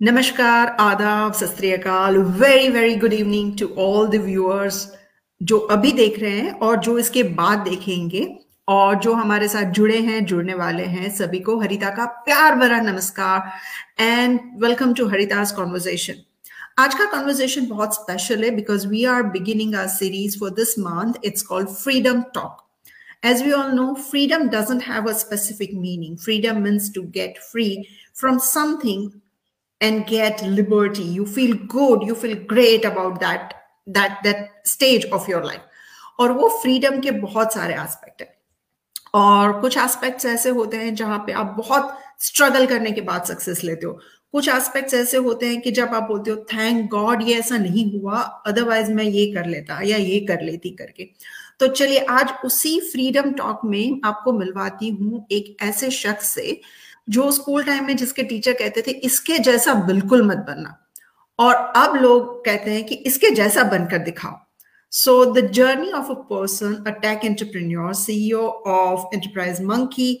नमस्कार आदाब सत very very good evening to all the viewers जो अभी देख रहे हैं और जो इसके बाद देखेंगे और जो हमारे साथ जुड़े हैं जुड़ने वाले हैं सभी को हरिता का प्यार भरा नमस्कार and welcome to Haritaj conversation आज का कॉन्वर्जेशन बहुत स्पेशल है because we are beginning our series for this month it's called freedom talk As we all know, freedom doesn't have specific meaning. Freedom means to get free from something and get liberty. You feel good. You feel great about that that that stage of your life. और वो freedom के बहुत सारे aspect है। और कुछ aspects ऐसे होते हैं जहाँ पे आप बहुत स्ट्रगल करने के बाद सक्सेस लेते हो। कुछ एस्पेक्ट्स ऐसे होते हैं कि जब आप बोलते हो थैंक गॉड ये ऐसा नहीं हुआ अदरवाइज़ मैं ये कर लेता या ये कर लेती करके। तो चलिए आज उसी फ्रीडम टॉक में आपको मिलवाती हूँ एक ऐसे शख्स से जो स्कूल टाइम में जिसके टीचर कहते थे इसके जैसा बिल्कुल मत बनना और अब लोग कहते हैं कि इसके जैसा बनकर दिखाओ so the journey of a person a tech entrepreneur CEO of enterprise monkey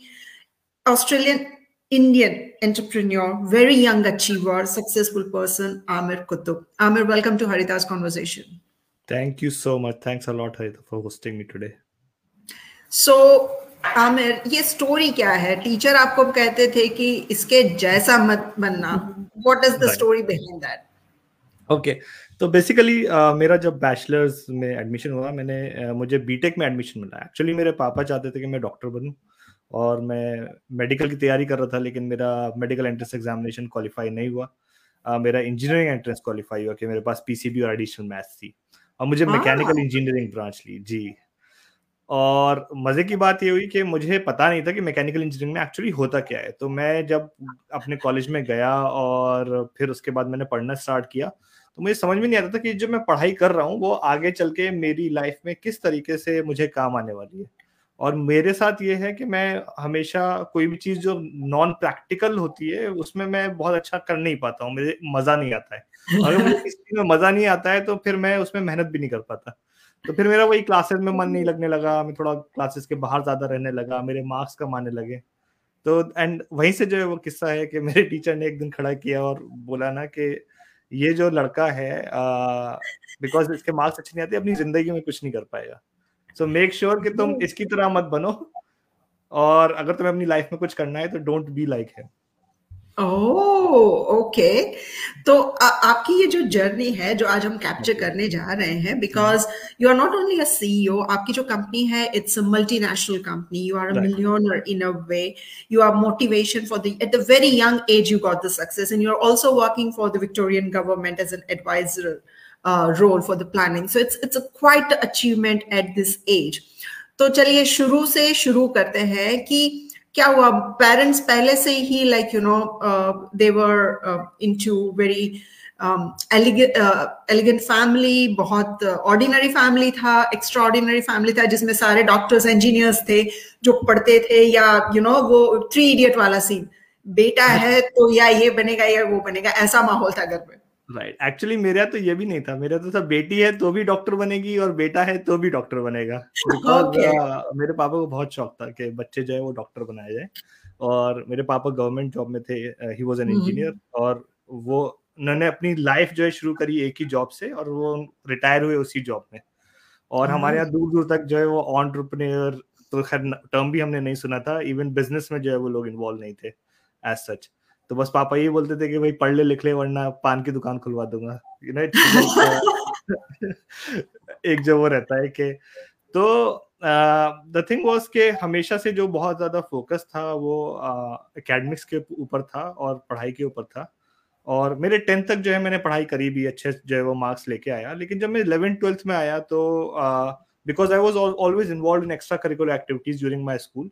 Australian Indian entrepreneur, very young achiever, successful person, Amir Kutub. Amir, welcome to Harita's conversation. Thank you so much. Thanks a lot, Harita, for hosting me today. So, Aamir ये story क्या है? Teacher आपको कहते थे कि इसके जैसा मत बनना। What is the story behind that okay तो बेसिकली uh, मेरा जब बैचलर्स में एडमिशन हुआ मैंने uh, मुझे बीटेक में एडमिशन मिला। एक्चुअली मेरे पापा चाहते थे कि मैं डॉक्टर बनूं और मैं मेडिकल की तैयारी कर रहा था लेकिन मेरा मेडिकल एंट्रेंस एग्जामिनेशन क्वालिफाई नहीं हुआ। uh, मेरा इंजीनियरिंग एंट्रेंस क्वालिफाई हुआ कि मेरे पास पीसीबी और एडिशनल मैथ्स थी। और मुझे मैकेनिकल इंजीनियरिंग ब्रांच ली जी। और मज़े की बात ये हुई कि मुझे पता नहीं था कि मैकेनिकल इंजीनियरिंग में एक्चुअली होता क्या है। तो मैं जब अपने कॉलेज में गया और फिर उसके बाद मैंने पढ़ना स्टार्ट किया तो मुझे समझ में नहीं आता था कि जो मैं पढ़ाई कर रहा हूँ वो आगे चल के मेरी लाइफ में किस तरीके से मुझे काम आने वाली है। और मेरे साथ ये है कि मैं हमेशा कोई भी चीज़ जो नॉन प्रैक्टिकल होती है, उसमें मैं बहुत अच्छा कर नहीं पाता हूँ, मुझे मज़ा नहीं आता है। अगर मुझे किसी चीज़ में मज़ा नहीं आता है तो फिर मैं उसमें मेहनत भी नहीं कर पाता। तो फिर मेरा वही क्लासेस में मन नहीं लगने लगा, मैं थोड़ा क्लासेस के बाहर ज़्यादा रहने लगा, मेरे मार्क्स कम आने लगे। तो एंड वहीं से जो है, वो किस्सा है कि मेरे टीचर ने एक दिन खड़ा किया और बोला ना कि ये जो लड़का है बिकॉज़ इसके मार्क्स अच्छे नहीं आते, अपनी ज़िंदगी में कुछ नहीं कर पाएगा। सो मेक श्योर कि तुम इसकी तरह मत बनो। और अगर तुम्हें अपनी लाइफ में कुछ करना है तो डोंट बी लाइक है ओके तो आ, आपकी ये जो जर्नी है जो आज हम कैप्चर करने जा रहे हैं because you are not only a CEO आपकी जो कंपनी है it's a multinational company you are a millionaire in a way you are motivation for the at the very young age you got the success and you are also working for the Victorian government as an advisor role for the planning so it's it's a quite achievement at this age तो चलिए शुरू से शुरू करते हैं कि क्या हुआ? पेरेंट्स पहले से ही like you know they were into very elegant family बहुत ऑर्डिनरी uh, फैमिली था एक्स्ट्रा ऑर्डिनरी फैमिली था जिसमें सारे डॉक्टर्स इंजीनियर्स थे जो पढ़ते थे या यू नो वो थ्री इडियट वाला सीन बेटा है तो या ये बनेगा या वो बनेगा ऐसा माहौल था घर में। Right right. एक्चुअली मेरा तो ये भी नहीं था। मेरा तो था बेटी है तो भी डॉक्टर बनेगी और बेटा है तो भी डॉक्टर बनेगा। Okay. uh, मेरे पापा को बहुत शौक था कि बच्चे जो है वो डॉक्टर बनाए जाए। और मेरे पापा गवर्नमेंट जॉब में थे ही वाज एन इंजीनियर और वो उन्होंने अपनी लाइफ जो है शुरू करी एक ही जॉब से और वो रिटायर हुए उसी जॉब में। और हमारे यहाँ दूर दूर तक जो है वो ऑन्टरप्रनेयर तो खैर टर्म भी हमने नहीं सुना था। इवन बिज़नेस में जो है वो लोग इन्वॉल्व नहीं थे एज सच तो बस पापा ये बोलते थे कि भाई पढ़ ले लिख ले वरना पान की दुकान खुलवा दूँगा। यू नो एक जो वो रहता है कि तो द थिंग वाज के हमेशा से जो बहुत ज़्यादा फोकस था वो एकेडमिक्स uh, के ऊपर था और पढ़ाई के ऊपर था। और मेरे टेंथ तक जो है मैंने पढ़ाई करी भी अच्छे जो है वो मार्क्स लेके आया। लेकिन जब मैं इलेवेंथ ट्वेल्थ में आया तो because I was always involve in extra curricular activities during my school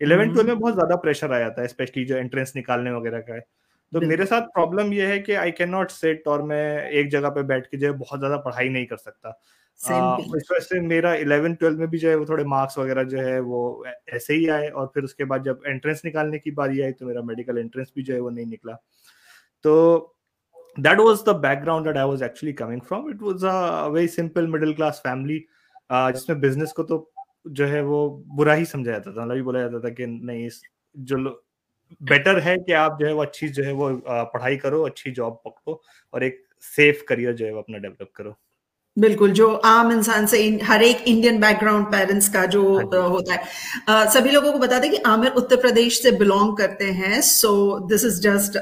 eleven twelve में बहुत ज़्यादा प्रेशर आया था स्पेशली जो एंट्रेंस निकालने वगैरह का है। तो मेरे साथ प्रॉब्लम ये है कि आई कैन नॉट सेट और मैं एक जगह पे बैठ के जो है बहुत ज़्यादा पढ़ाई नहीं कर सकता। इस वजह से मेरा इलेवन ट्वेल्व में भी जो है वो थोड़े मार्क्स वगैरह जो है वो ऐसे ही आए और फिर उसके बाद जब एंट्रेंस निकालने की बारी आई तो मेरा मेडिकल एंट्रेंस भी जो है वो नहीं निकला। तो that was the background that I was actually coming from it was a very simple middle class family जिसमें बिज़नेस को तो जो है वो बुरा ही समझा जाता था। मतलब बोला जाता था कि नहीं जो बेटर है कि आप जो है वो अच्छी जो है वो पढ़ाई करो, अच्छी जॉब पकड़ो और एक सेफ़ करियर जो है वो अपना डेवलप करो। बिल्कुल जो आम इंसान से हर एक इंडियन बैकग्राउंड पेरेंट्स का जो हाँ होता है। आ, सभी लोगों को बता दें कि आमिर उत्तर प्रदेश से बिलोंग करते हैं so this is just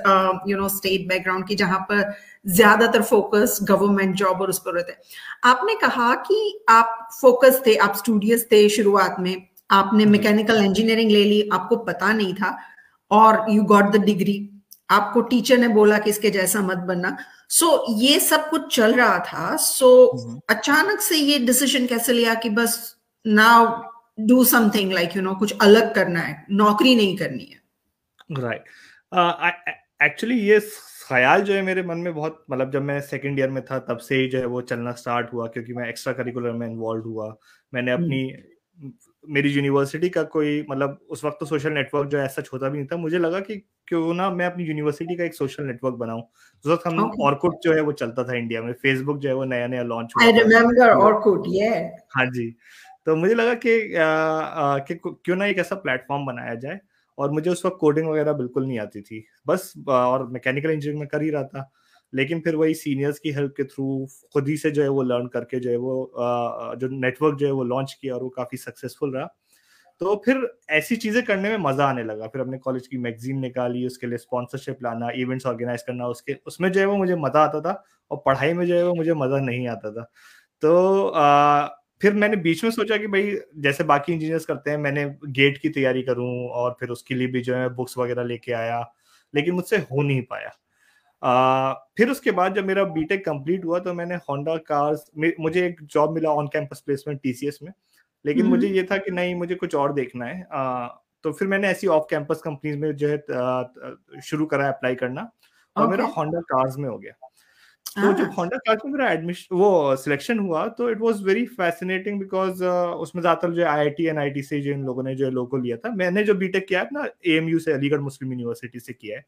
you know state background की जहाँ पर ज़्यादातर फोकस गवर्नमेंट जॉब और उस पर रहते हैं। आपने कहा कि आप फोकस थे आप स्टूडियस थे शुरुआत में आपने मैकेनिकल इंजीनियरिंग ले ली आपको पता नहीं था और यू गॉट द डिग्री आपको टीचर ने बोला कि इसके जैसा मत बनना। सो so, ये सब कुछ चल रहा था। सो so, mm-hmm. अचानक से ये डिसीज़न कैसे लिया कि बस now do something like you know कुछ अलग करना है नौकरी नहीं करनी है। राइट एक्चुअली ये ख्याल जो है मेरे मन में बहुत मतलब जब मैं सेकंड ईयर में था तब से ही जो है वो चलना स्टार्ट हुआ क्योंकि मैं एक्स्ट्रा करिकुलर में इन्वॉल्व हुआ। मैंने हम्म। अपनी मेरी यूनिवर्सिटी का कोई मतलब उस वक्त तो सोशल नेटवर्क जो ऐसा छोटा भी नहीं था मुझे लगा कि क्यों ना मैं अपनी यूनिवर्सिटी का एक सोशल नेटवर्क बनाऊँ। उस वक्त हम ऑर्कुट जो है वो चलता था इंडिया में फेसबुक जो है वो नया नया लॉन्च हुआ आई रिमेंबर ऑर्कुट ये हाँ जी। तो मुझे लगा कि आ, आ, कि क्यों ना एक ऐसा प्लेटफॉर्म बनाया जाए और मुझे उस वक्त कोडिंग वगैरह बिल्कुल नहीं आती थी। बस और मैकेनिकल इंजीनियरिंग में कर ही रहा था। लेकिन फिर वही सीनियर्स की हेल्प के थ्रू खुद ही से जो है वो लर्न करके जो है वो जो नेटवर्क जो है वो लॉन्च किया और वो काफ़ी सक्सेसफुल रहा। तो फिर ऐसी चीज़ें करने में मज़ा आने लगा। फिर अपने कॉलेज की मैगजीन निकाली उसके लिए स्पॉन्सरशिप लाना इवेंट्स ऑर्गेनाइज करना उसके उसमें जो है वो मुझे मज़ा आता था और पढ़ाई में जो है वो मुझे मज़ा नहीं आता था। तो आ, फिर मैंने बीच में सोचा कि भाई जैसे बाकी इंजीनियर्स करते हैं मैंने गेट की तैयारी करूँ और फिर उसके लिए भी जो है बुक्स वगैरह लेके आया लेकिन मुझसे हो नहीं पाया। आ, फिर उसके बाद जब मेरा बीटेक कंप्लीट हुआ तो मैंने होंडा कार्स मुझे एक जॉब मिला ऑन कैंपस प्लेसमेंट टीसीएस में लेकिन हम्म। मुझे ये था कि नहीं मुझे कुछ और देखना है आ, तो फिर मैंने ऐसी ऑफ़ कैंपस कंपनीज़ में जो है शुरू करा अप्लाई करना और okay. मेरा होंडा कार्स में हो गया तो जब होंडा। कार्स में मेरा एडमिशन वो सिलेक्शन हुआ तो it was very fascinating because उसमें ज़्यादातर जो I I N I T से जो इन लोगों ने जो लोगो लिया था मैंने जो बीटेक किया है ना ए से अलीगढ़ मुस्लिम यूनिवर्सिटी से किया है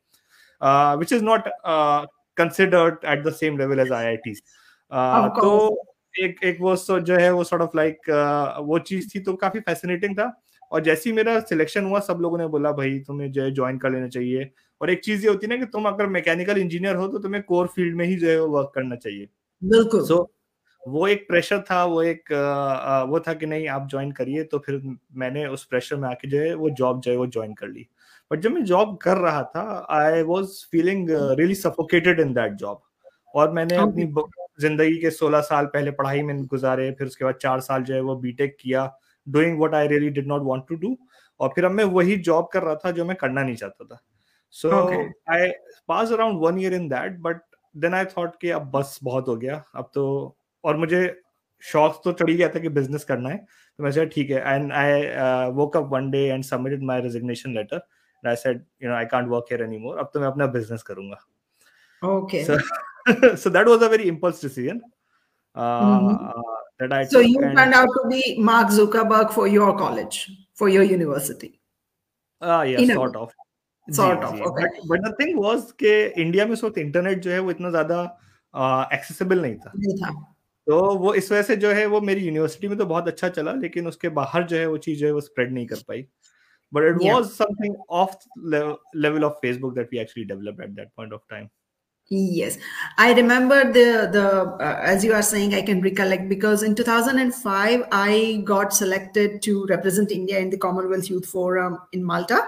which is not uh, considered at the same level as IITs. Uh, तो एक एक वो जो है वो सॉर्ट ऑफ़ लाइक वो चीज़ थी तो काफ़ी फैसिनेटिंग था। और जैसे ही मेरा सिलेक्शन हुआ सब लोगों ने बोला भाई तुम्हें जो है ज्वाइन कर लेना चाहिए। और एक चीज़ ये होती है ना कि तुम अगर मैकेनिकल इंजीनियर हो तो तुम्हें कोर फ़ील्ड में ही जो है वो वर्क करना चाहिए। बिल्कुल। सो so, वो एक प्रेशर था वो एक आ, वो था कि नहीं आप ज्वाइन करिए तो फिर मैंने उस प्रेशर में आके जो है वो जॉब जो है वो ज्वाइन कर ली। बट जब मैं जॉब कर रहा था I was feeling really suffocated in that job और मैंने okay. अपनी ज़िंदगी के 16 साल पहले पढ़ाई में गुजारे फिर उसके बाद चार साल जो है वो बीटेक किया doing what I really did not want to do और फिर अब मैं वही जॉब कर रहा था जो मैं करना नहीं चाहता था। So I pass around one year in that but then I thought कि अब बस बहुत हो गया। अब तो और मुझे शौक तो चढ़ी गया था कि बिज़नेस करना है। तो मैं ठीक है। And I woke up one day and submitted my resignation letter and I said, you know, I can't work here anymore. अब तो मैं अपना business करूँगा. Okay. So, so that was a very impulse decision. Uh, mm-hmm. uh, that I so you and, turned out to be Mark Zuckerberg for your college, for your university. Uh, yeah, In sort a, of. Sort of, okay. But, but the thing was कि India में उस वक्त internet जो है वो इतना ज़्यादा accessible नहीं था नहीं था तो वो इस वजह से जो है वो मेरी यूनिवर्सिटी में तो बहुत अच्छा चला लेकिन उसके बाहर जो है वो चीज़ जो है वो स्प्रेड नहीं कर पाई but it yeah. was something off level, level of facebook that we actually developed at that point of time yes i remember the the uh, as you are saying i can recollect because in 2005 i got selected to represent india in the commonwealth youth forum in malta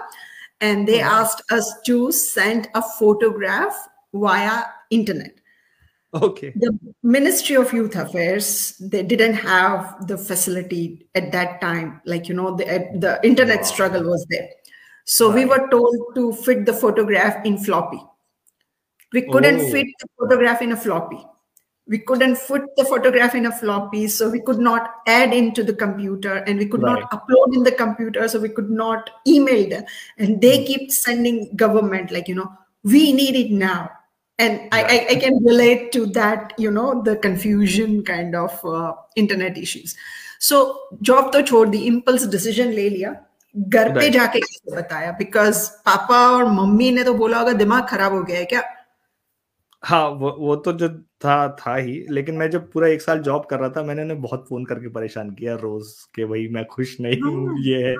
and they mm-hmm. asked us to send a photograph via internet Okay. The Ministry of Youth Affairs, they didn't have the facility at that time. Like, you know, the, the internet wow. struggle was there. So right. we were told to fit the photograph in floppy. We couldn't oh. fit the photograph in a floppy. We couldn't put the photograph in a floppy, so we could not add into the computer and we could right. not upload in the computer, so we could not email them. And they mm. keep sending government, like, you know, we need it now and I, I, I, can relate to that you know the confusion kind of uh, internet issues. So job to छोड़ दी impulse decision ले लिया। घर पे जाके कैसे बताया? Because पापा और मम्मी ने तो बोला होगा दिमाग खराब हो गया है क्या? हाँ वो वो तो जो था था ही। लेकिन मैं जब पूरा एक साल जॉब कर रहा था मैंने उन्हें बहुत फ़ोन करके परेशान किया रोज के भाई मैं खुश नहीं हूँ ये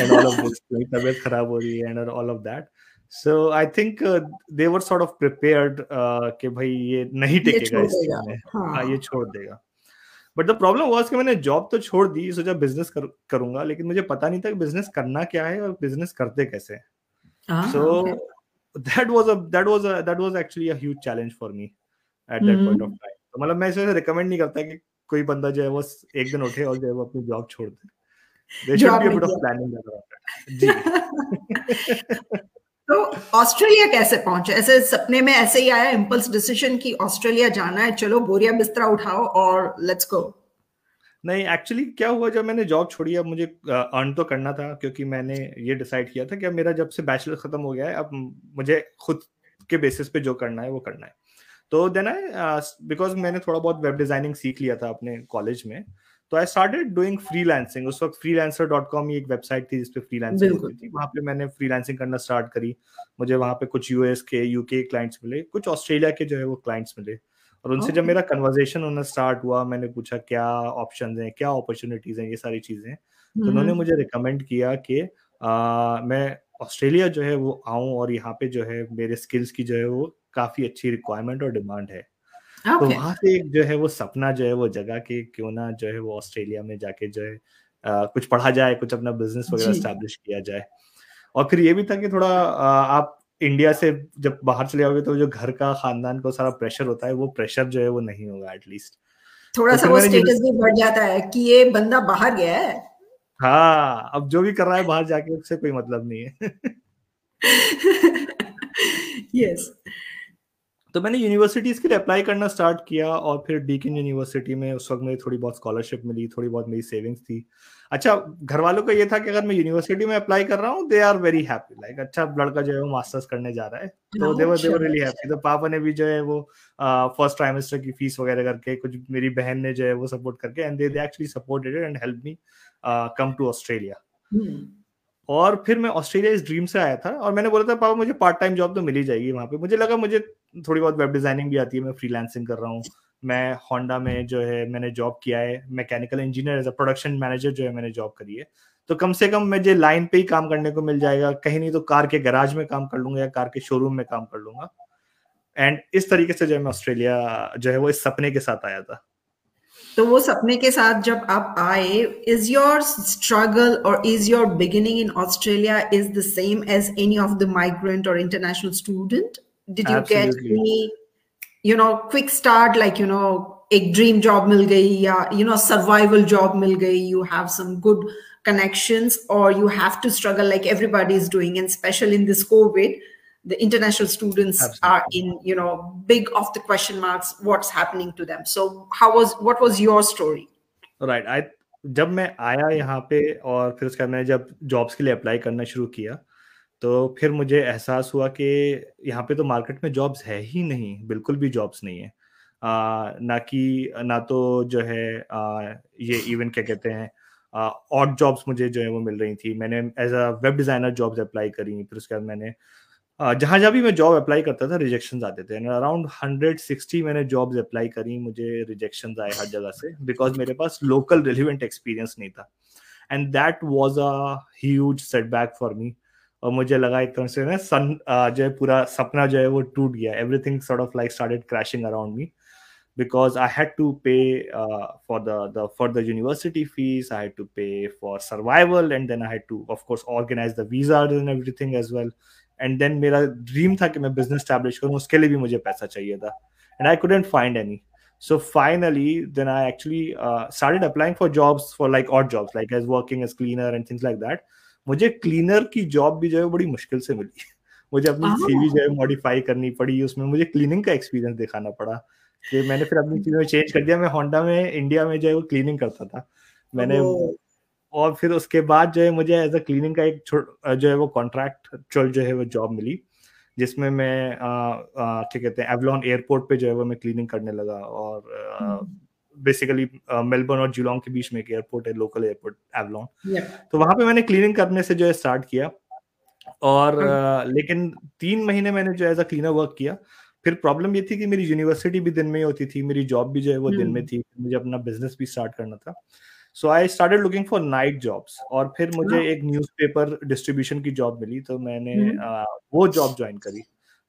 एंड ऑल ऑफ़ दिस तबीयत खराब हो रही है and all of that so I think they were sort of prepared कि भाई ये नहीं टिकेगा इस टीम में। हाँ, हाँ ये छोड़ देगा। बट द प्रॉब्लम वाज कि मैंने जॉब तो छोड़ दी सोचा बिज़नेस कर, करूँगा लेकिन मुझे पता नहीं था कि बिज़नेस करना क्या है और बिज़नेस करते कैसे so that was a that was a that was actually a huge challenge for me at that point of time तो मतलब मैं इसे रिकमेंड नहीं करता कि कोई बंदा जो है वो एक दिन उठे और जो है वो अपनी जॉब छोड़ दे। There should be a bit of planning जी। तो ऑस्ट्रेलिया कैसे पहुँचे? ऐसे सपने में ऐसे ही आया इम्पल्स डिसीज़न कि ऑस्ट्रेलिया जाना है, चलो बोरिया बिस्तरा उठाओ और लेट्स गो नहीं एक्चुअली क्या हुआ जब मैंने जॉब छोड़ी, अब मुझे अर्न तो करना था, क्योंकि मैंने ये डिसाइड किया था कि अब मेरा जब से बैचलर खत्म हो गया है, अब मुझे खुद के बेसिस पे जो करना है, वो करना है। तो देन आई बिकॉज़ मैंने थोड़ा बहुत वेब डिज़ाइनिंग सीख लिया था अपने कॉलेज में तो आई स्टार्टेड डूइंग फ्रीलांसिंग उस वक्त फ्रीलांसर डॉट कॉम एक वेबसाइट थी जिसपे फ्रीलांसिंग होती थी। वहाँ पे मैंने फ्रीलांसिंग करना स्टार्ट करी। मुझे वहाँ पे कुछ यूएस के यूके क्लाइंट्स मिले। कुछ ऑस्ट्रेलिया के जो है वो क्लाइंट्स मिले। और उनसे जब मेरा कन्वर्जेशन होना स्टार्ट हुआ मैंने पूछा क्या ऑप्शन हैं? क्या अपॉर्चुनिटीज़ हैं? ये सारी चीज़ें तो उन्होंने हम्म। मुझे रिकमेंड किया कि मैं ऑस्ट्रेलिया जो है वो आऊँ और यहाँ पे जो है मेरे स्किल्स की जो है वो काफ़ी अच्छी रिक्वायरमेंट और डिमांड है। Okay. तो वहाँ से जो है वो सपना जो है वो जगह के क्यों ना जो है वो ऑस्ट्रेलिया में जाके जो है आ, कुछ पढ़ा जाए कुछ अपना बिज़नेस वगैरह स्टैब्लिश किया जाए। और फिर ये भी था कि थोड़ा आ, आप इंडिया से जब बाहर चले जाओगे तो जो घर का खानदान का सारा प्रेशर होता है वो प्रेशर जो है वो नहीं होगा एटलीस्ट थोड़ा तो सा वो स्टेटस भी बढ़ जाता है कि ये बंदा बाहर गया है। हाँ अब जो भी कर रहा है बाहर जाके उससे कोई मतलब नहीं है। यस तो मैंने यूनिवर्सिटीज के लिए अप्लाई करना स्टार्ट किया और फिर डीकिन यूनिवर्सिटी में उस वक्त मेरी थोड़ी बहुत स्कॉलरशिप मिली थोड़ी बहुत मेरी सेविंग्स थी। अच्छा घर वालों का ये था कि अगर मैं यूनिवर्सिटी में अप्लाई कर रहा हूँ they are very happy like अच्छा लड़का जो है वो मास्टर्स करने जा रहा है। तो दे वर दे वर रियली हैप्पी तो पापा ने भी जो है वो फ़र्स्ट ट्राइमेस्टर की फ़ीस वगैरह करके कुछ मेरी बहन ने जो है वो सपोर्ट करके and they actually supported and help me come to Australia और फिर मैं ऑस्ट्रेलिया इस ड्रीम से आया था और मैंने बोला था पापा मुझे पार्ट टाइम जॉब तो मिल ही जाएगी वहाँ पे। मुझे लगा मुझे थोड़ी बहुत वेब डिज़ाइनिंग भी आती है, मैं फ्रीलांसिंग कर रहा हूँ। मैं होंडा में जो है, मैंने जॉब किया है। Mechanical engineer as a production manager जो है, मैंने जॉब करी है। तो कम से कम मुझे लाइन पे ही काम करने को मिल जाएगा। कहीं नहीं तो कार के गराज में काम कर लूँगा या कार के शोरूम में काम कर लूँगा। एंड इस तरीके से जो है, मैं ऑस्ट्रेलिया जो है, वो इस सपने के साथ आया था। तो वो सपने के साथ जब आप आए इज़ योर स्ट्रगल और is your beginning in Australia is the same as any of the migrant और international student Did you get any you know quick start like you know एक ड्रीम जॉब मिल गई या you no survival job मिल गई you have some good connections or you have to struggle like everybody is doing and especially in this covid the international students Absolutely. are in you know big of the question marks what's happening to them so how was what was your story right i जब मैं आया यहाँ पे और फिर उसके बाद मैंने जब जॉब्स के लिए अप्लाई करना शुरू किया तो फिर मुझे एहसास हुआ कि यहाँ पे तो मार्केट में जॉब्स है ही नहीं बिल्कुल भी जॉब्स नहीं है। आ, ना कि ना तो जो है आ, ये इवन क्या कहते हैं ऑड जॉब्स मुझे जो है वो मिल रही थी। मैंने as a web designer jobs apply करी फिर उसके बाद मैंने जहाँ जहाँ भी मैं जॉब अप्लाई करता था रिजेक्शन आते थे। अराउंड हंड्रेड सिक्सटी मैंने जॉब्स अप्लाई करी मुझे रिजेक्शन आए हर जगह से बिकॉज़ मेरे पास लोकल रिलीवेंट एक्सपीरियंस नहीं था। And that was a huge setback for me और मुझे लगा एक तरह से ना सन जो है पूरा सपना जो है वो टूट गया। Everything sort of like started crashing around me because I had to pay for the the for the university fees I had to pay for survival and then I had to of course organise the visa and everything as well and then मेरा dream था कि मैं business establish करूँ, उसके लिए भी मुझे पैसा चाहिए था। And I couldn't find any so finally then I actually started applying for jobs for like odd jobs like as working as cleaner and things like that मुझे क्लीनर की जॉब भी जो है बड़ी मुश्किल से मिली। मुझे अपनी सीवी जो है मॉडिफाई करनी पड़ी उसमें मुझे क्लीनिंग का एक्सपीरियंस दिखाना पड़ा कि मैंने फिर अपनी चीज़ों में चेंज कर दिया। मैं होंडा में इंडिया में जो है वो क्लीनिंग करता था। मैंने और फिर उसके बाद जो है मुझे एज अ क्लीनिंग का एक जो है वो कॉन्ट्रैक्ट जो है वो जॉब मिली जिसमें मैं क्या कहते हैं एवलॉन एयरपोर्ट पे जो है वो मैं क्लीनिंग करने लगा और बेसिकली मेलबर्न और जिलोंग के बीच में एक एयरपोर्ट है लोकल एयरपोर्ट एवलॉन तो वहाँ पे मैंने क्लीनिंग करने से जो है स्टार्ट किया और uh, लेकिन तीन महीने मैंने जो एज अ क्लीनर वर्क किया। फिर प्रॉब्लम ये थी कि मेरी यूनिवर्सिटी भी दिन में ही होती थी मेरी जॉब भी जो है वो दिन में हम्म। थी मुझे अपना बिज़नेस भी स्टार्ट करना था। So I started looking for night jobs और फिर मुझे एक न्यूज़पेपर डिस्ट्रीब्यूशन की जॉब मिली तो मैंने uh, वो जॉब ज्वाइन करी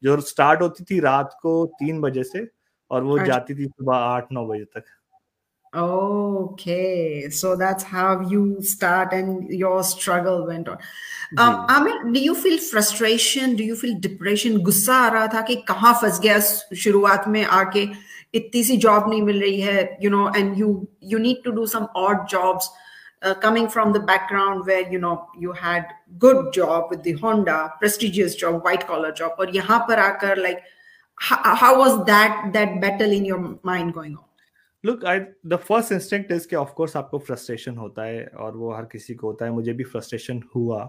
जो स्टार्ट होती थी रात को तीन बजे से और वो जाती थी सुबह आठ नौ बजे तक। Okay, so that's how you start and your struggle went on. Um, I mean, do you feel frustration? Do you feel depression? गुस्सा आ रहा था कि कहाँ फंस गया शुरुआत में आके इतनी सी जॉब नहीं मिल रही है you know and you you need to do some odd jobs uh, coming from the background where you know you had good job with the Honda prestigious job white collar job और यहाँ पर आकर like how, how was that that battle in your mind going on look I the first instinct is कि of course आपको frustration होता है और वो हर किसी को होता है। मुझे भी फ्रस्ट्रेशन हुआ।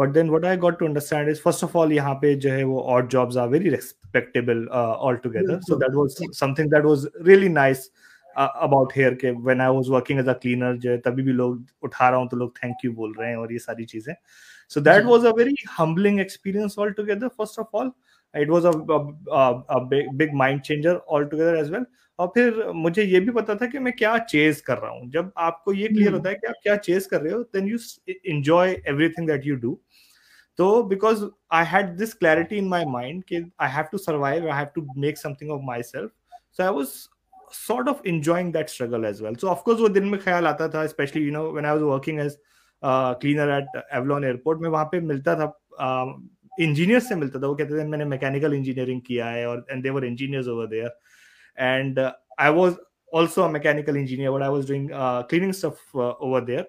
But then what I got to understand is first of all यहाँ पे जो है वो odd jobs are very respectable all together so that was something that was really nice about here के when I was working as a cleaner जो है तभी भी लोग उठा रहा हूँ तो लोग थैंक यू बोल रहे हैं और ये सारी चीज़ें। So that was a very humbling experience all together first of all it was a big mind changer all together as well और फिर मुझे ये भी पता था कि मैं क्या चेज कर रहा हूँ। जब आपको ये क्लियर होता है कि आप क्या चेज कर रहे हो then you enjoy everything that you do तो because I had this clarity in my mind कि I have to survive I have to make something of myself so I was sort of enjoying that struggle as well. So of course वो दिन में ख्याल आता था especially you know when I was working as uh, cleaner at Avalon Airport में वहाँ पे मिलता था इंजीनियर uh, से मिलता था। वो कहते थे मैंने मैकेनिकल इंजीनियरिंग किया है और and there're engineers over there and uh, i was also a mechanical engineer but i was doing uh, cleaning stuff uh, over there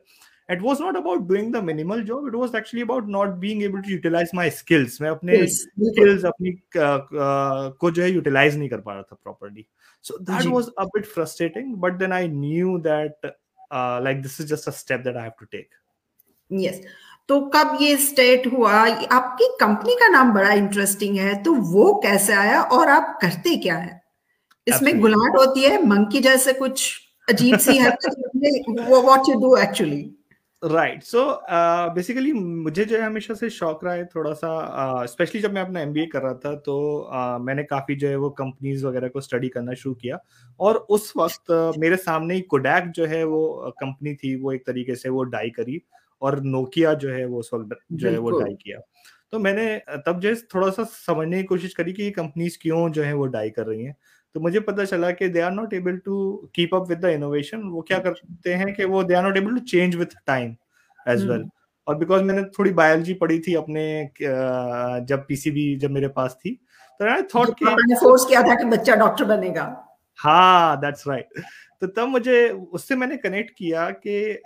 it was not about doing the minimal job it was actually about not being able to utilize my skills मैं अपने yes, skills अपनी को जो है utilize नहीं कर पा रहा था properly so that was a bit frustrating but then i knew that uh, like this is just a step that i have to take yes तो कब ये स्टेट हुआ आपकी कंपनी का नाम बड़ा इंटरेस्टिंग है तो वो कैसे आया और आप करते क्या है इसमें गुलाट होती है मंकी जैसे कुछ अजीब सी है what you do actually right so basically मुझे जो है हमेशा से शौक रहा है थोड़ा सा स्पेशली uh, जब मैं अपना एमबीए कर रहा था तो uh, मैंने काफ़ी जो है वो कंपनीज़ वगैरह को स्टडी करना शुरू किया। और उस वक्त uh, मेरे सामने ही कोडैक जो है वो कंपनी थी वो एक तरीके से वो डाई करी और नोकिया जो है वो उस वक्त जो है वो डाई किया। तो मैंने तब जो है थोड़ा सा समझने की कोशिश करी कि ये कंपनीज़ क्यों जो है वो डाई कर रही हैं। तो मुझे पता चला कि they are not able to keep up with the innovation वो क्या करते हैं कि वो they are not able to change with time as well और बिकॉज़ मैंने थोड़ी बायोलॉजी पढ़ी थी अपने जब पीसीबी जब मेरे पास थी तो आई थॉट कि मैंने फोर्स किया था कि बच्चा डॉक्टर बनेगा। हाँ दैट्स राइट right. तो तब मुझे उससे मैंने कनेक्ट किया कि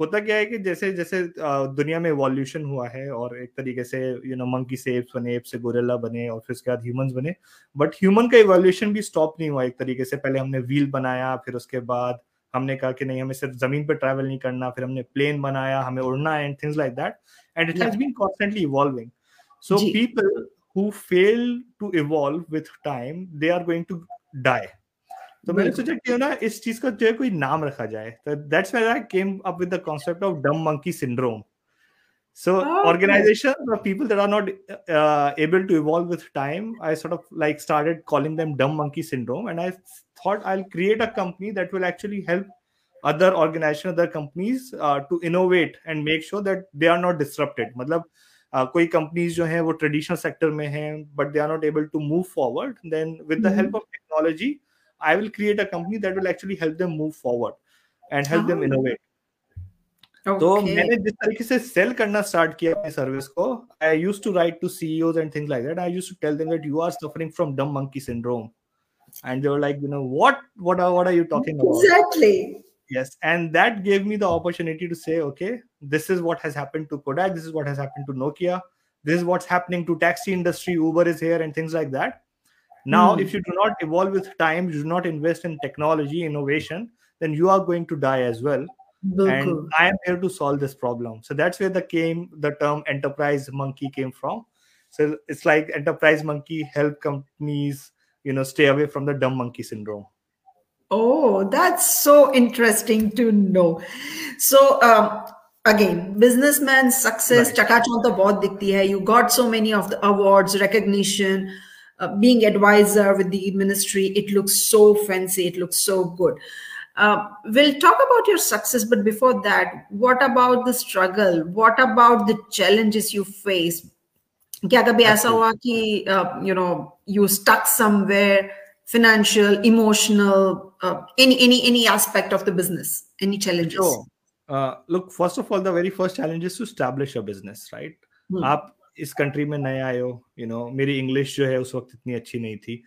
होता क्या है कि जैसे जैसे दुनिया में इवोल्यूशन हुआ है और एक तरीके से यू नो मंकी से एप्स बने एप से गोरेला बने और फिर उसके बाद ह्यूमंस बने बट ह्यूमन का इवोल्यूशन भी स्टॉप नहीं हुआ एक तरीके से। पहले हमने व्हील बनाया फिर उसके बाद हमने कहा कि नहीं हमें सिर्फ़ ज़मीन पर ट्रैवल नहीं करना फिर हमने प्लेन बनाया हमें उड़ना and things like that and it has been constantly evolving so people who fail to evolve with time they are going to die तो मैंने सोचा क्यों ना इस चीज़ का जो है कोई नाम रखा जाए। तो that's when I came up with the concept of dumb monkey syndrome so organisation the people that are not able to evolve with time I sort of like started calling them dumb monkey syndrome and I thought I will create a company that will actually help other organisation other companies to innovate and make sure that they are not disrupted मतलब Uh, कोई companies जो है वो traditional sector में है but they are not able to move forward then with the help of technology I will create a company that will actually help them move forward and help oh. them innovate. तो मैंने जिस तरीके से cell करना start किया अपनी service को I used to write to CEOs and things like that I used to tell them that you are suffering from dumb monkey syndrome and they were like you know what what are what are you talking about exactly yes and that gave me the opportunity to say okay this is what has happened to kodak this is what has happened to nokia this is what's happening to taxi industry uber is here and things like that now, mm. if you do not evolve with time, you do not invest in technology, innovation, then you are going to die as well. And I am here to solve this problem. So that's where the came the term enterprise monkey came from. So it's like enterprise monkey help companies, you know, stay away from the dumb monkey syndrome. Oh, that's so interesting to know. So um, again, businessman success, right. chakachon to bahut dikhti hai. You got so many of the awards, recognition uh, being advisor with the ministry it looks so fancy it looks so good uh, we'll talk about your success, but before that, what about the struggle? What about the challenges you face? क्या कभी ऐसा हुआ कि you know you stuck somewhere financial emotional uh, any any any aspect of the business any challenges sure. uh, look first of all the very first challenge is to establish a business right hmm. आप इस country में नए आए हो you know मेरी English जो है उस वक्त इतनी अच्छी नहीं थी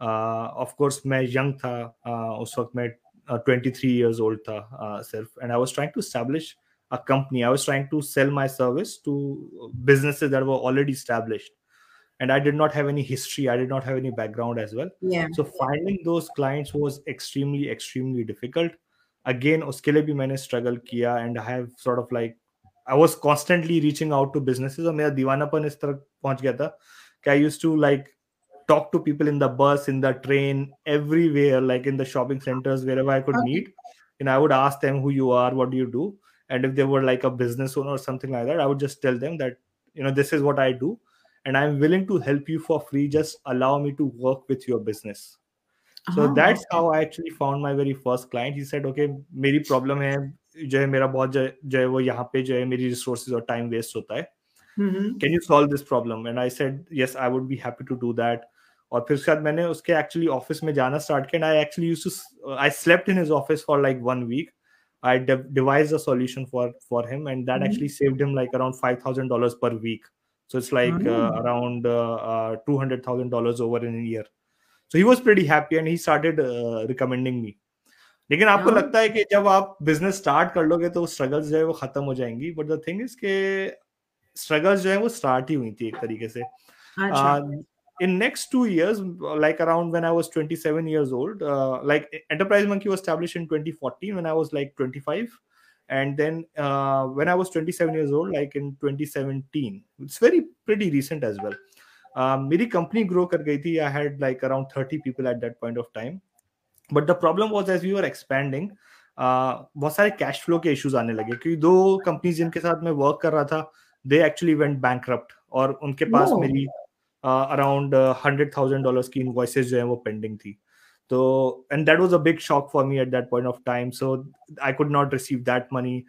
ऑफ़ uh, कोर्स मैं यंग था uh, उस वक्त मैं ट्वेंटी थ्री ईयर्स ओल्ड था सिर्फ़ and I was trying to establish a company i was trying to sell my service to businesses that were already established and i did not have any history i did not have any background as well yeah so finding those clients was extremely extremely difficult again uske liye bhi maine struggle kiya and i have sort of like I was constantly reaching out to businesses और मेरा दीवानापन इस तरह पहुंच गया था कि I used to like talk to people in the bus, in the train, everywhere, like in the shopping centers, wherever I could okay. meet. And I would ask them who you are, what do you do, and if they were like a business owner or something like that, I would just tell them that you know this is what I do, and I'm willing to help you for free. Just allow me to work with your business. So oh. that's how I actually found my very first client. He said, "Okay, मेरी problem है जो है मेरा बहुत जो है वो यहाँ पे जो है मेरी रिसोर्सेज और टाइम वेस्ट होता है। Can you solve this problem and I said yes I would be happy to do that और फिर उसके बाद मैंने उसके एक्चुअली ऑफ़िस में जाना स्टार्ट किया and I actually use I slept in his office for like one week I devise a solution for for him and that actually saved him like around five thousand dollar per week so it's like around two hundred thousand dollar over in year so he was pretty happy and he started recommending me लेकिन आपको हाँ। लगता है कि जब आप business start कर लोगे तो स्ट्रगल्स जो है वो खत्म हो जाएँगी बट द थिंग इज़ के स्ट्रगल्स जो है वो स्टार्ट ही हुई थी एक तरीके से। In next two years like around when I was 27 years old like enterprise monkey was established in 2014 when I was like 25 and then when I was 27 years old like in 2017 it's very pretty recent as well मेरी company grow कर गई थी I had like around 30 people at that point of time but the problem was as we are expanding बहुत सारे cash flow के issues आने लगे क्योंकि दो कंपनी जिनके साथ मैं वर्क कर रहा था दे एक्चुअली वेंट बैंक और उनके पास no. मेरी अराउंड हंड्रेड थाउज़ेंड डॉलर की इनवॉइसेज जो है वो पेंडिंग थी तो and that was a big shock for me at that point of time so I could not receive that money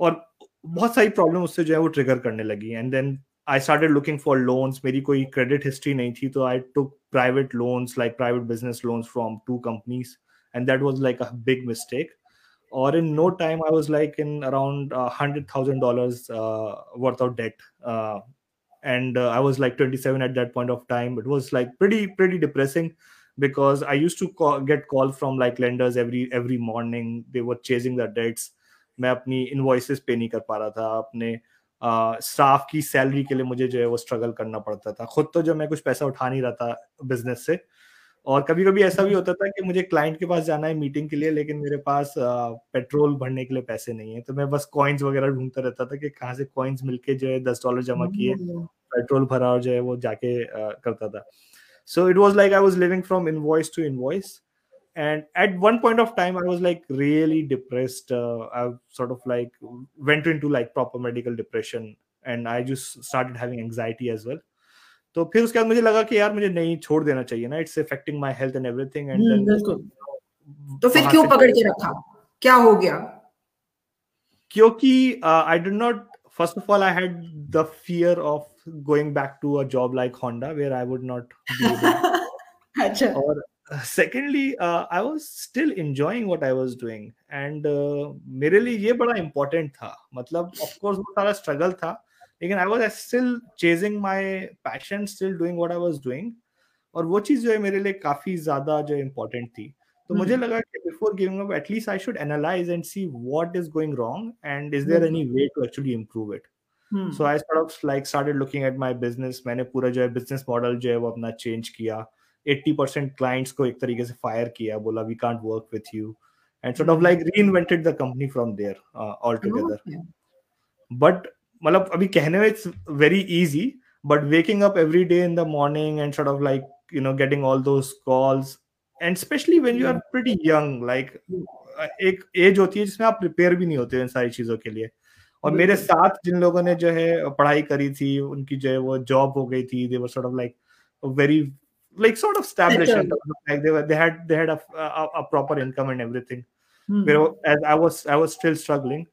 और बहुत सारी प्रॉब्लम उससे जो है वो ट्रिगर करने लगी and then I started looking for loans मेरी कोई क्रेडिट हिस्ट्री नहीं थी तो आई टुक private loans like private business loans from two companies and that was like a big mistake or in no time i was like in around uh, $100000 uh, worth of debt uh, and uh, i was like 27 at that point of time it was like pretty pretty depressing because i used to call, get calls from like lenders every every morning they were chasing the debts मैं अपनी invoices पे नहीं कर पा रहा था अपने staff की सैलरी के लिए मुझे जो है वो स्ट्रगल करना पड़ता था। खुद तो जो मैं कुछ पैसा उठा नहीं रहा था बिज़नेस से और कभी कभी ऐसा भी होता था कि मुझे क्लाइंट के पास जाना है मीटिंग के लिए लेकिन मेरे पास पेट्रोल भरने के लिए पैसे नहीं है। तो मैं बस कॉइन्स वगैरह ढूंढता रहता था कि कहाँ से कॉइन्स मिलके जो है दस डॉलर जमा किए पेट्रोल भरा और जो है वो जाके करता था। So it was like i was living from invoice to invoice and at one point of time i was like really depressed uh, i sort of like went into like proper medical depression and i just started having anxiety as well तो फिर उसके बाद मुझे लगा कि यार मुझे नहीं छोड़ देना चाहिए ना it's affecting my health and everything and then तो फिर क्यों पकड़ के रखा क्या हो गया क्योंकि I did not first of all i had the fear of going back to a job like honda where i would not be able i was still enjoying what i was doing and uh, मेरे लिए ये बड़ा important था। मतलब of course वो सारा struggle था लेकिन I was still chasing my passion still doing what I was doing और वो चीज़ जो है मेरे लिए काफ़ी ज़्यादा जो इम्पोर्टेंट थी। तो मुझे hmm. लगा कि before giving up at least I should analyze and see what is going wrong and is there any way to actually improve it so I sort of like started looking at my business मैंने पूरा जो है business model जो है वो अपना change किया। 80% clients को एक तरीके से फायर किया बोला we can't work with you and sort of like reinvented the company from there all together but मतलब अभी कहने में it's very easy but waking up every day in the morning and sort of like you know getting all those calls and specially when you are pretty young like एक as होती है जिसमें आप prepare भी नहीं होते इन सारी चीज़ों के लिए। और मेरे साथ जिन लोगों ने जो है पढ़ाई करी थी उनकी जो है वो जॉब हो गई थी they were sort of like very like sort of established like they were they had they had a, a, a proper income and everything. As I was I was still struggling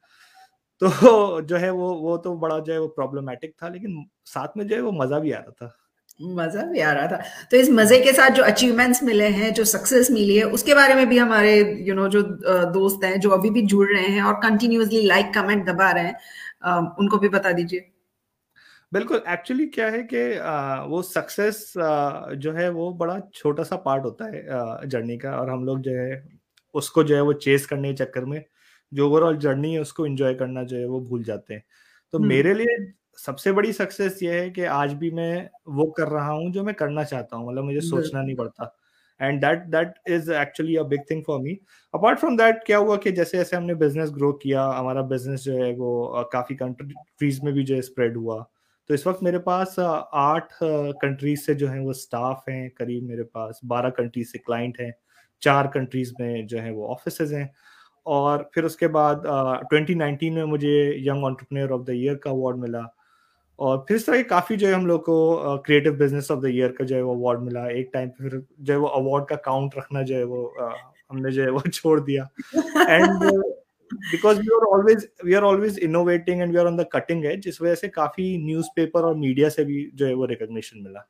तो जो है वो वो तो बड़ा जो है वो प्रॉब्लमेटिक था लेकिन साथ में जो है वो मज़ा भी आ रहा था। मज़ा भी आ रहा था। तो इस मज़े के साथ जो अचीवमेंट्स मिले हैं जो सक्सेस मिली है उसके बारे में भी हमारे यू you नो know, जो दोस्त हैं जो अभी भी जुड़ रहे हैं और कंटिन्यूसली लाइक कमेंट दबा रहे हैं उनको भी बता दीजिए। बिल्कुल एक्चुअली क्या है कि वो सक्सेस जो है वो बड़ा छोटा सा पार्ट होता है जर्नी का और हम लोग जो है उसको जो है वो चेस करने के चक्कर में जो ओवरऑल जर्नी है उसको एंजॉय करना जो है वो भूल जाते हैं। तो हम्म। मेरे लिए सबसे बड़ी सक्सेस ये है कि आज भी मैं वो कर रहा हूँ जो मैं करना चाहता हूँ मतलब मुझे सोचना नहीं पड़ता। And that that is actually a big thing for me apart from that क्या हुआ कि जैसे जैसे हमने बिज़नेस ग्रो किया हमारा बिज़नेस जो है वो काफ़ी कंट्रीज़ में भी जो है स्प्रेड हुआ। तो इस वक्त मेरे पास आठ कंट्रीज़ से जो है वो स्टाफ हैं करीब मेरे पास बारह कंट्रीज़ से क्लाइंट हैं चार कंट्रीज़ में जो है वो ऑफ़िस हैं और फिर उसके बाद ट्वेंटी नाइनटीन में मुझे young entrepreneur of the year का अवार्ड मिला और फिर इस तरह काफ़ी जो है हम लोग को creative business of the year का जो है वो अवार्ड मिला। एक टाइम फिर जो है वो अवार्ड का काउंट रखना जो है वो uh, हमने जो है वो छोड़ दिया। And because we are always we are always innovating and we are on the cutting edge इस वजह से काफ़ी न्यूज़पेपर और मीडिया से भी जो है वो रिकॉग्निशन मिला।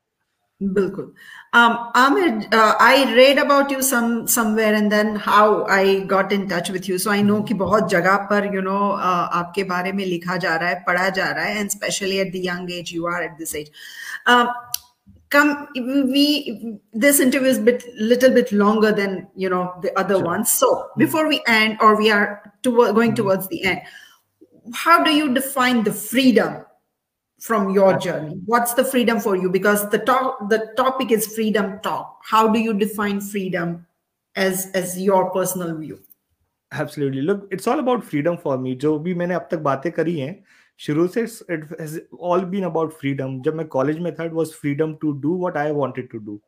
बिल्कुल। Aamir I read about you some and then how I got in touch with you so I know कि बहुत जगह पर यू नो uh, आपके बारे में लिखा जा रहा है पढ़ा जा रहा है and specially at the young age you are at this age Um, come we this interview is bit little bit longer than you know the other sure. ones. So mm-hmm. before we end or we are to, going mm-hmm. towards the end, how do you define the freedom from your journey what's the freedom for you because the top the topic is freedom talk how do you define freedom as as your personal view absolutely look it's all about freedom for me जो भी मैंने अब तक बातें करी हैं शुरू से it has all been about freedom जब मैं कॉलेज में था it was freedom to do what I wanted to do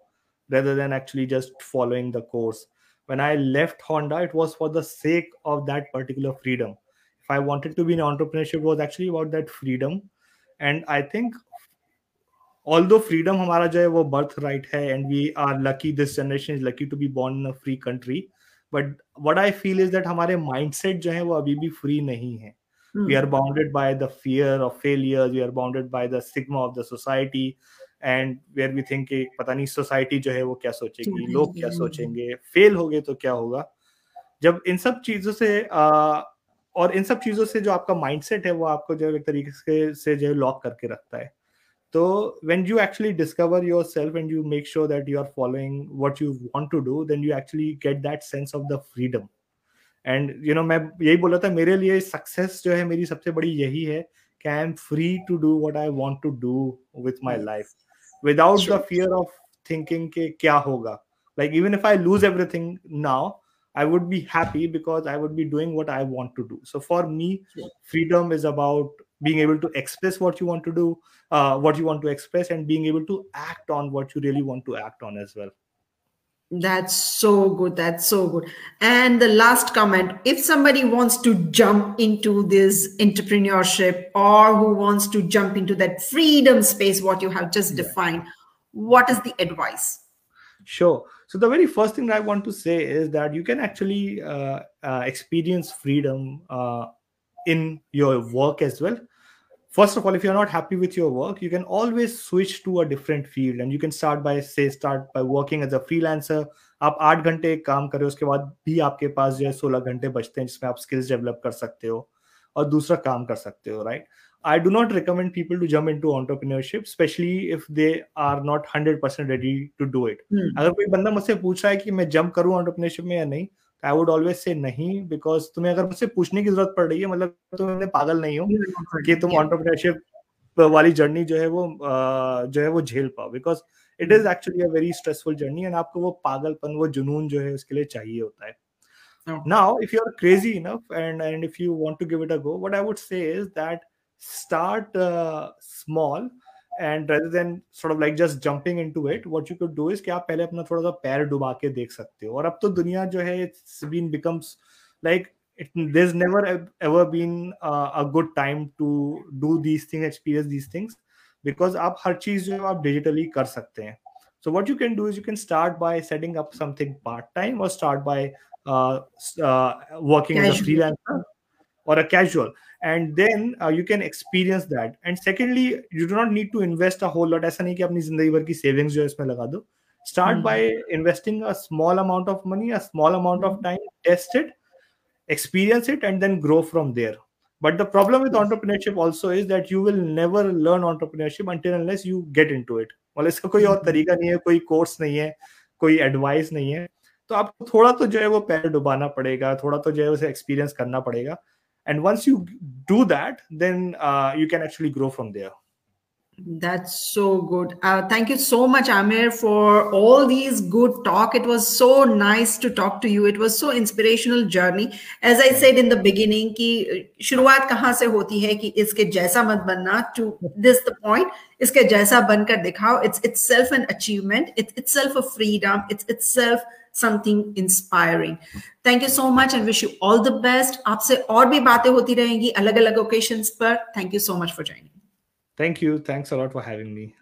rather than actually just following the course when I left Honda it was for the sake of that particular freedom if I wanted to be in entrepreneurship it was actually about that freedom and I think although freedom हमारा जो है वो birth right है and we are lucky this generation is lucky to be born in a free country but what I feel is that हमारे mindset जो है वो अभी भी फ्री नहीं है We are bounded by the fear of failure we are bounded by the stigma of the society and where we think पता नहीं सोसाइटी जो है वो क्या सोचेगी लोग क्या सोचेंगे फेल हो गए तो क्या होगा? जब इन सब चीज़ों से और इन सब चीज़ों से जो आपका माइंडसेट है वो आपको जो एक तरीके से से जो लॉक करके रखता है। तो when you actually discover yourself and you make sure that you are following what you want to do then you actually get that sense of the freedom and you know मैं यही बोला था मेरे लिए सक्सेस जो है मेरी सबसे बड़ी यही है कि I am free to do what I want to do with my life without the fear of thinking के क्या होगा like even if I lose everything now I would be happy because I would be doing what I want to do. So for me, sure. freedom is about being able to express what you want to do, uh, what you want to express, and being able to act on what you really want to act on as well. That's so good. That's so good. And the last comment if somebody wants to jump into this entrepreneurship or who wants to jump into that freedom space, what you have just yeah. defined, what is the advice? Sure. So the very first thing I want to say is that you can actually uh, uh, experience freedom uh, in your work as well. First of all, if you're not happy with your work, you can always switch to a different field, and you can start by say start by working as a freelancer. आप आठ घंटे काम करें उसके बाद भी आपके पास जो है सोलह घंटे बचते हैं जिसमें आप स्किल्स डेवलप कर सकते हो और दूसरा काम कर सकते हो right I do not recommend people to jump into entrepreneurship, especially if they are not 100% ready to do it. Hmm. अगर कोई बंदा मुझसे पूछ रहा है कि मैं जंप करूँ entrepreneurship में या नहीं आई वुड ऑलवेज से नहीं बिकॉज़ तुम्हें अगर मुझसे पूछने की ज़रूरत पड़ रही है मतलब तुम पागल नहीं हो कि तुम entrepreneurship वाली जर्नी जो है वो जो है वो झेल पाओ because it is actually a very stressful journey and आपको वो पागलपन वो जुनून जो है उसके लिए चाहिए होता है। Now if you're crazy enough and and if you want to give it a go what i would say is that start uh, small and rather than sort of like just jumping into it what you could do is कि आप पहले अपना थोड़ा सा पैर डुबा के देख सकते हो और अब तो दुनिया जो है it's been becomes like it, there's never ever been uh, a good time to do these things experience these things because आप हर चीज जो है आप डिजिटली कर सकते हैं So what you can do is you can start by setting up something part time or start by uh, uh, working casual. as a freelancer or a casual and then uh, you can experience that and secondly you do not need to invest a whole lot ऐसा नहीं कि अपनी ज़िंदगी भर की savings जो इसमें लगा दो start mm-hmm. by investing a small amount of money a small amount mm-hmm. of time test it experience it and then grow from there but the problem with entrepreneurship also is that you will never learn entrepreneurship until unless you get into it मतलब इसका कोई और तरीका नहीं है कोई course नहीं है कोई एडवाइस नहीं है तो आपको थोड़ा तो जो है वो पैर डुबाना पड़ेगा थोड़ा तो जो है उसे एक्सपीरियंस करना पड़ेगा and once you do that then uh, you can actually grow from there that's so good. Uh, thank you so much, Amir, for all these good talk. It was so nice to talk to you. It was so inspirational journey. As I said in the beginning, कि शुरुआत कहाँ से होती है कि इसके जैसा मत बनना. To this the point. इसके जैसा बनकर दिखाओ. It's itself an achievement. It's itself a freedom. It's itself something inspiring. Thank you so much and wish you all the best. आपसे और भी बातें होती रहेंगी अलग अलग occasions पर. Thank you so much for joining. Thank you. Thanks a lot for having me.